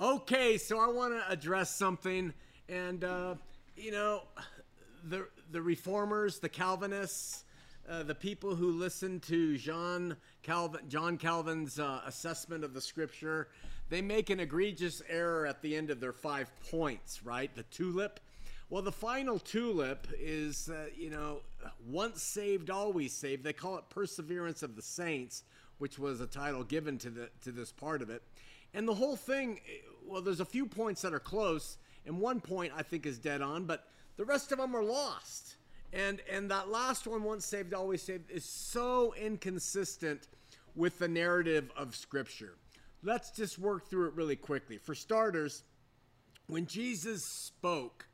Okay, so I want to address something, and uh, you know, the the reformers, the Calvinists, uh, the people who listen to John Calvin, John Calvin's uh, assessment of the Scripture, they make an egregious error at the end of their five points. Right, the tulip. Well, the final tulip is, uh, you know, once saved, always saved. They call it perseverance of the saints, which was a title given to the to this part of it. And the whole thing, well, there's a few points that are close, and one point I think is dead on, but the rest of them are lost. And and that last one, once saved, always saved, is so inconsistent with the narrative of Scripture. Let's just work through it really quickly. For starters, when Jesus spoke,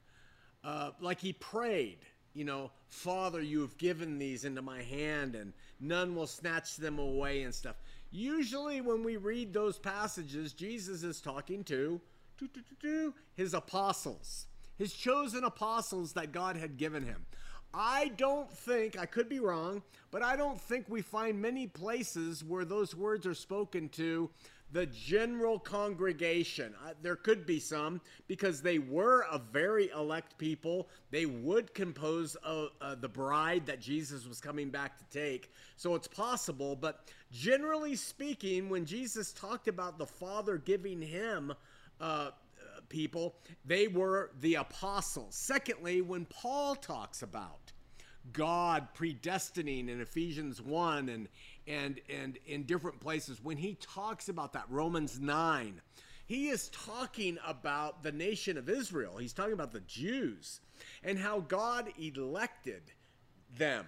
uh, like he prayed, you know, Father, you have given these into my hand, and none will snatch them away and stuff. Usually, when we read those passages, Jesus is talking to, his apostles, his chosen apostles that God had given him. I don't think, I could be wrong, but I don't think we find many places where those words are spoken to the general congregation. Uh, there could be some because they were a very elect people. They would compose uh, uh, the bride that Jesus was coming back to take. So it's possible. But generally speaking, when Jesus talked about the Father giving him uh, people, they were the apostles. Secondly, when Paul talks about God predestining in Ephesians 1 and and and in different places when he talks about that Romans 9 he is talking about the nation of Israel he's talking about the Jews and how God elected them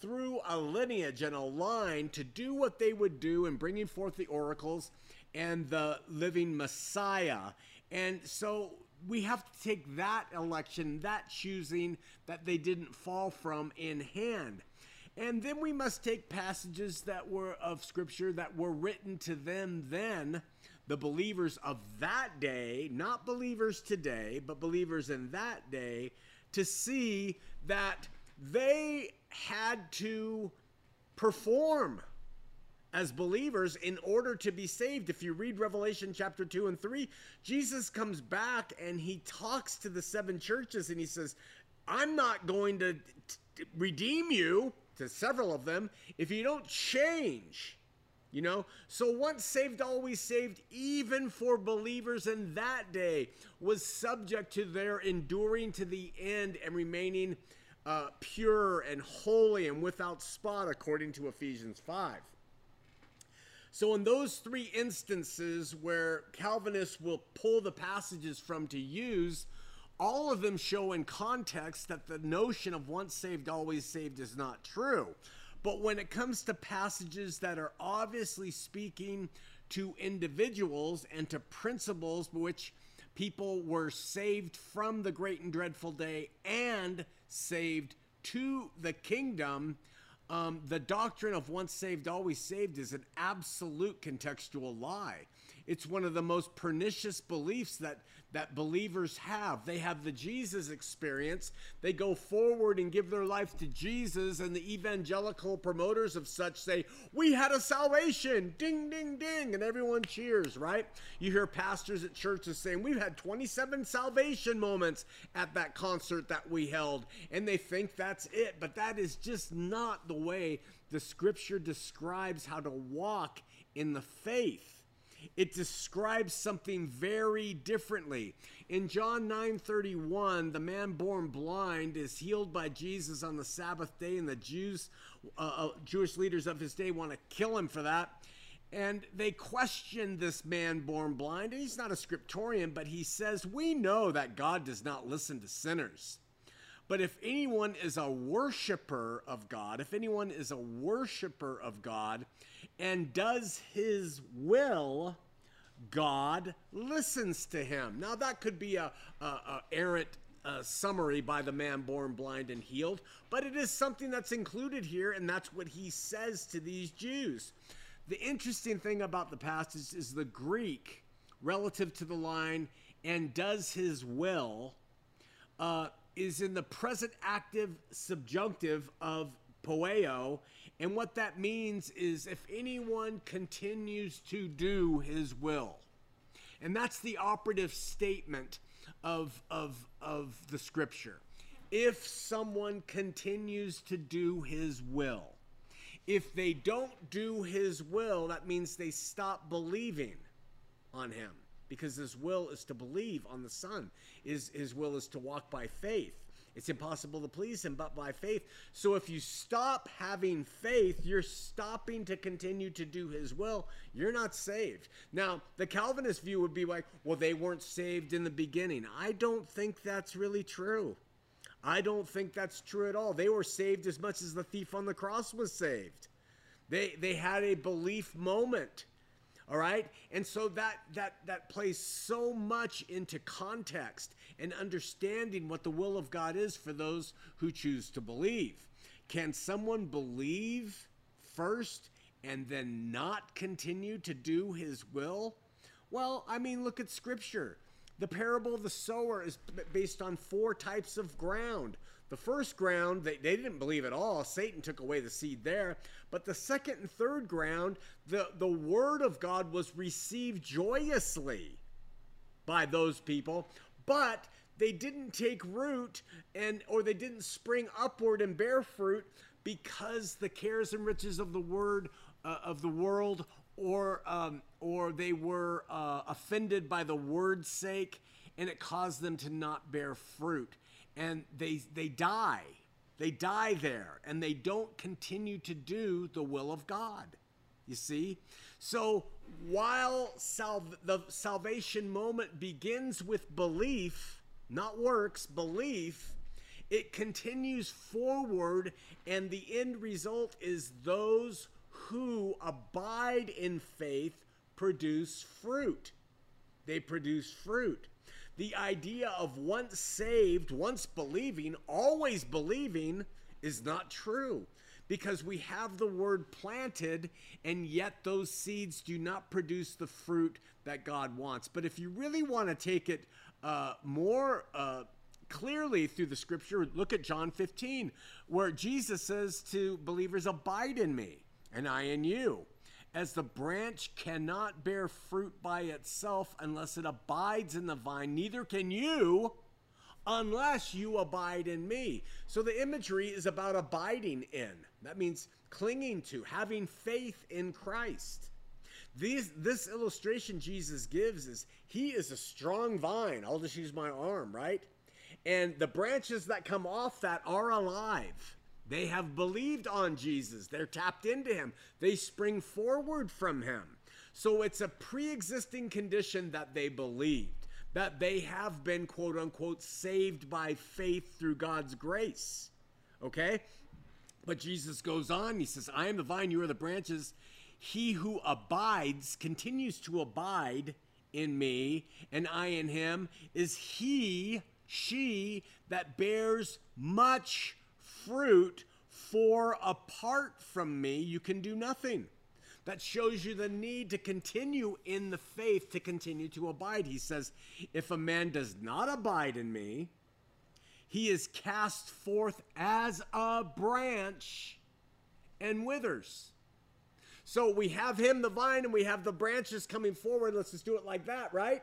through a lineage and a line to do what they would do in bringing forth the oracles and the living Messiah and so we have to take that election, that choosing that they didn't fall from in hand. And then we must take passages that were of scripture that were written to them then, the believers of that day, not believers today, but believers in that day, to see that they had to perform as believers in order to be saved. If you read Revelation chapter 2 and 3, Jesus comes back and he talks to the seven churches and he says, I'm not going to redeem you to several of them if you don't change. You know, so once saved, always saved, even for believers in that day, was subject to their enduring to the end and remaining uh, pure and holy and without spot, according to Ephesians 5. So, in those three instances where Calvinists will pull the passages from to use, all of them show in context that the notion of once saved, always saved is not true. But when it comes to passages that are obviously speaking to individuals and to principles which people were saved from the great and dreadful day and saved to the kingdom, um, the doctrine of once saved, always saved is an absolute contextual lie. It's one of the most pernicious beliefs that, that believers have. They have the Jesus experience. They go forward and give their life to Jesus, and the evangelical promoters of such say, We had a salvation! Ding, ding, ding! And everyone cheers, right? You hear pastors at churches saying, We've had 27 salvation moments at that concert that we held, and they think that's it, but that is just not the way the scripture describes how to walk in the faith. It describes something very differently. In John 9:31, the man born blind is healed by Jesus on the Sabbath day, and the Jews, uh, uh, Jewish leaders of his day, want to kill him for that. And they question this man born blind. And he's not a scriptorian, but he says, We know that God does not listen to sinners. But if anyone is a worshiper of God, if anyone is a worshiper of God and does his will, God listens to him. Now, that could be a, a, a errant uh, summary by the man born blind and healed, but it is something that's included here, and that's what he says to these Jews. The interesting thing about the passage is the Greek relative to the line and does his will. Uh, is in the present active subjunctive of poieo. And what that means is if anyone continues to do his will. And that's the operative statement of, of, of the scripture. If someone continues to do his will, if they don't do his will, that means they stop believing on him because his will is to believe on the Son. His, his will is to walk by faith. It's impossible to please him but by faith. So if you stop having faith, you're stopping to continue to do his will. You're not saved. Now, the Calvinist view would be like, well, they weren't saved in the beginning. I don't think that's really true. I don't think that's true at all. They were saved as much as the thief on the cross was saved. They they had a belief moment. All right? And so that that that plays so much into context and understanding what the will of God is for those who choose to believe. Can someone believe first and then not continue to do his will? Well, I mean, look at scripture. The parable of the sower is based on four types of ground. The first ground, they, they didn't believe at all. Satan took away the seed there. But the second and third ground, the, the word of God was received joyously by those people, but they didn't take root and or they didn't spring upward and bear fruit because the cares and riches of the word uh, of the world or um, or they were uh, offended by the word's sake, and it caused them to not bear fruit, and they they die, they die there, and they don't continue to do the will of God. You see, so while sal- the salvation moment begins with belief, not works, belief. It continues forward, and the end result is those who abide in faith produce fruit. They produce fruit. The idea of once saved, once believing, always believing is not true because we have the word planted and yet those seeds do not produce the fruit that God wants. But if you really want to take it uh, more uh, clearly through the scripture, look at John 15, where Jesus says to believers, Abide in me and I in you. As the branch cannot bear fruit by itself unless it abides in the vine, neither can you unless you abide in me. So the imagery is about abiding in. That means clinging to, having faith in Christ. These, this illustration Jesus gives is he is a strong vine. I'll just use my arm, right? And the branches that come off that are alive. They have believed on Jesus. They're tapped into him. They spring forward from him. So it's a pre existing condition that they believed, that they have been, quote unquote, saved by faith through God's grace. Okay? But Jesus goes on. He says, I am the vine, you are the branches. He who abides, continues to abide in me, and I in him, is he, she that bears much fruit, for apart from me, you can do nothing. That shows you the need to continue in the faith, to continue to abide. He says, If a man does not abide in me, he is cast forth as a branch and withers. So we have him, the vine, and we have the branches coming forward. Let's just do it like that, right?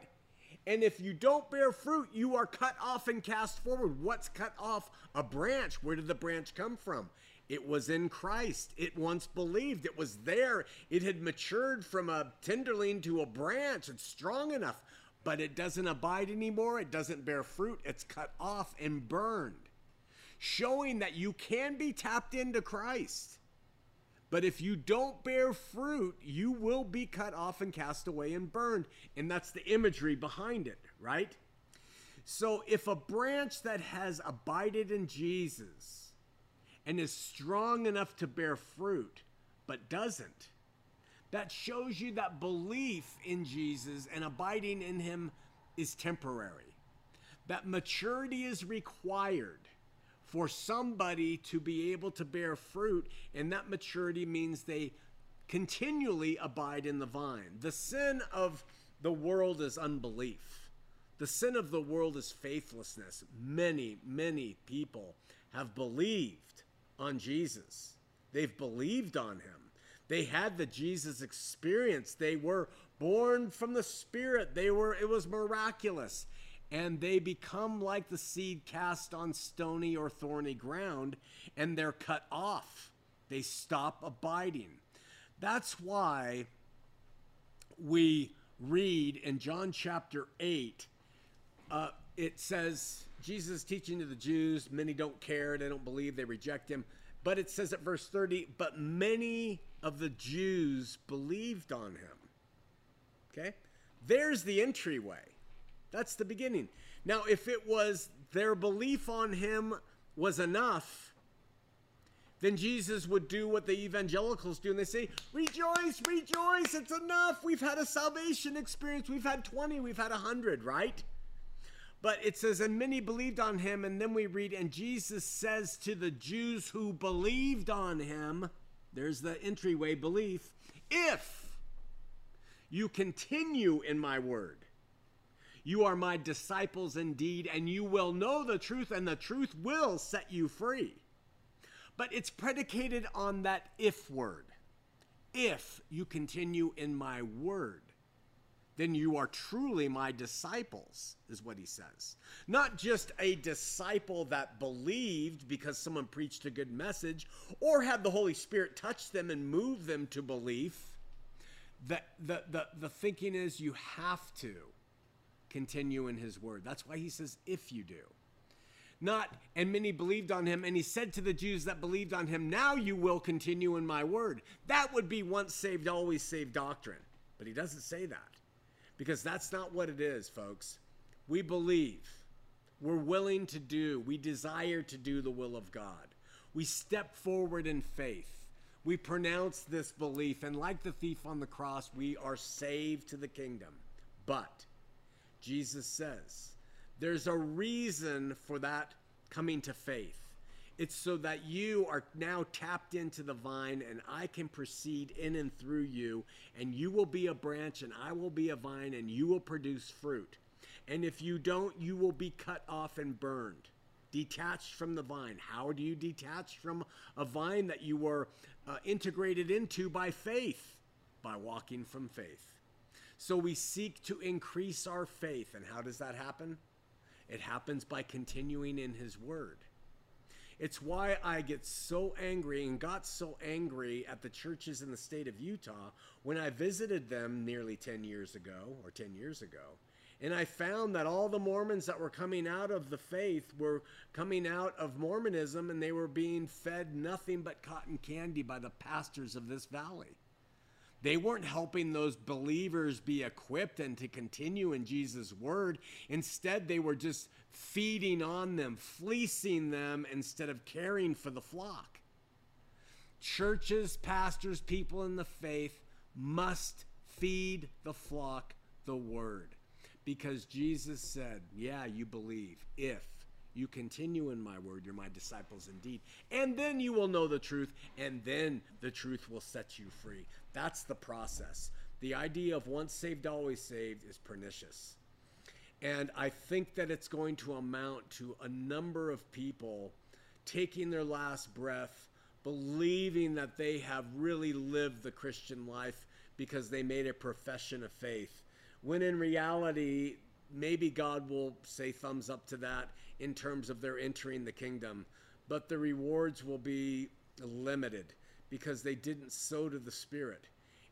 And if you don't bear fruit, you are cut off and cast forward. What's cut off? A branch. Where did the branch come from? It was in Christ. It once believed. It was there. It had matured from a tenderling to a branch. It's strong enough, but it doesn't abide anymore. It doesn't bear fruit. It's cut off and burned, showing that you can be tapped into Christ. But if you don't bear fruit, you will be cut off and cast away and burned. And that's the imagery behind it, right? So if a branch that has abided in Jesus and is strong enough to bear fruit, but doesn't, that shows you that belief in Jesus and abiding in him is temporary. That maturity is required for somebody to be able to bear fruit, and that maturity means they continually abide in the vine. The sin of the world is unbelief. The sin of the world is faithlessness. Many, many people have believed on Jesus. They've believed on him. They had the Jesus experience. They were born from the Spirit. They were, it was miraculous. And they become like the seed cast on stony or thorny ground, and they're cut off. They stop abiding. That's why we read in John chapter 8, uh, it says, Jesus teaching to the Jews, many don't care, they don't believe, they reject him. But it says at verse 30, but many of the Jews believed on him. Okay? There's the entryway. That's the beginning. Now, if it was their belief on him was enough, then Jesus would do what the evangelicals do and they say, Rejoice, rejoice, it's enough. We've had a salvation experience. We've had 20, we've had 100, right? But it says, and many believed on him. And then we read, and Jesus says to the Jews who believed on him, there's the entryway belief, if you continue in my word, you are my disciples indeed, and you will know the truth, and the truth will set you free. But it's predicated on that if word. If you continue in my word then you are truly my disciples, is what he says. Not just a disciple that believed because someone preached a good message or had the Holy Spirit touch them and move them to belief. The, the, the, the thinking is you have to continue in his word. That's why he says, if you do. Not, and many believed on him, and he said to the Jews that believed on him, Now you will continue in my word. That would be once saved, always saved doctrine. But he doesn't say that because that's not what it is, folks. We believe, we're willing to do, we desire to do the will of God. We step forward in faith. We pronounce this belief, and like the thief on the cross, we are saved to the kingdom. But Jesus says there's a reason for that coming to faith. It's so that you are now tapped into the vine and I can proceed in and through you, and you will be a branch and I will be a vine and you will produce fruit. And if you don't, you will be cut off and burned, detached from the vine. How do you detach from a vine that you were uh, integrated into by faith? By walking from faith. So we seek to increase our faith. And how does that happen? It happens by continuing in His Word. It's why I get so angry and got so angry at the churches in the state of Utah when I visited them nearly 10 years ago or 10 years ago. And I found that all the Mormons that were coming out of the faith were coming out of Mormonism and they were being fed nothing but cotton candy by the pastors of this valley. They weren't helping those believers be equipped and to continue in Jesus' word. Instead, they were just feeding on them, fleecing them instead of caring for the flock. Churches, pastors, people in the faith must feed the flock the word because Jesus said, Yeah, you believe if you continue in my word, you're my disciples indeed. And then you will know the truth, and then the truth will set you free. That's the process. The idea of once saved, always saved is pernicious. And I think that it's going to amount to a number of people taking their last breath, believing that they have really lived the Christian life because they made a profession of faith. When in reality, maybe God will say thumbs up to that in terms of their entering the kingdom, but the rewards will be limited because they didn't sow to the Spirit.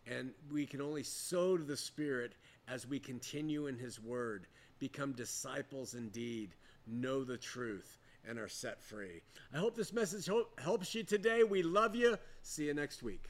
And we can only sow to the Spirit as we continue in His Word, become disciples indeed, know the truth, and are set free. I hope this message helps you today. We love you. See you next week.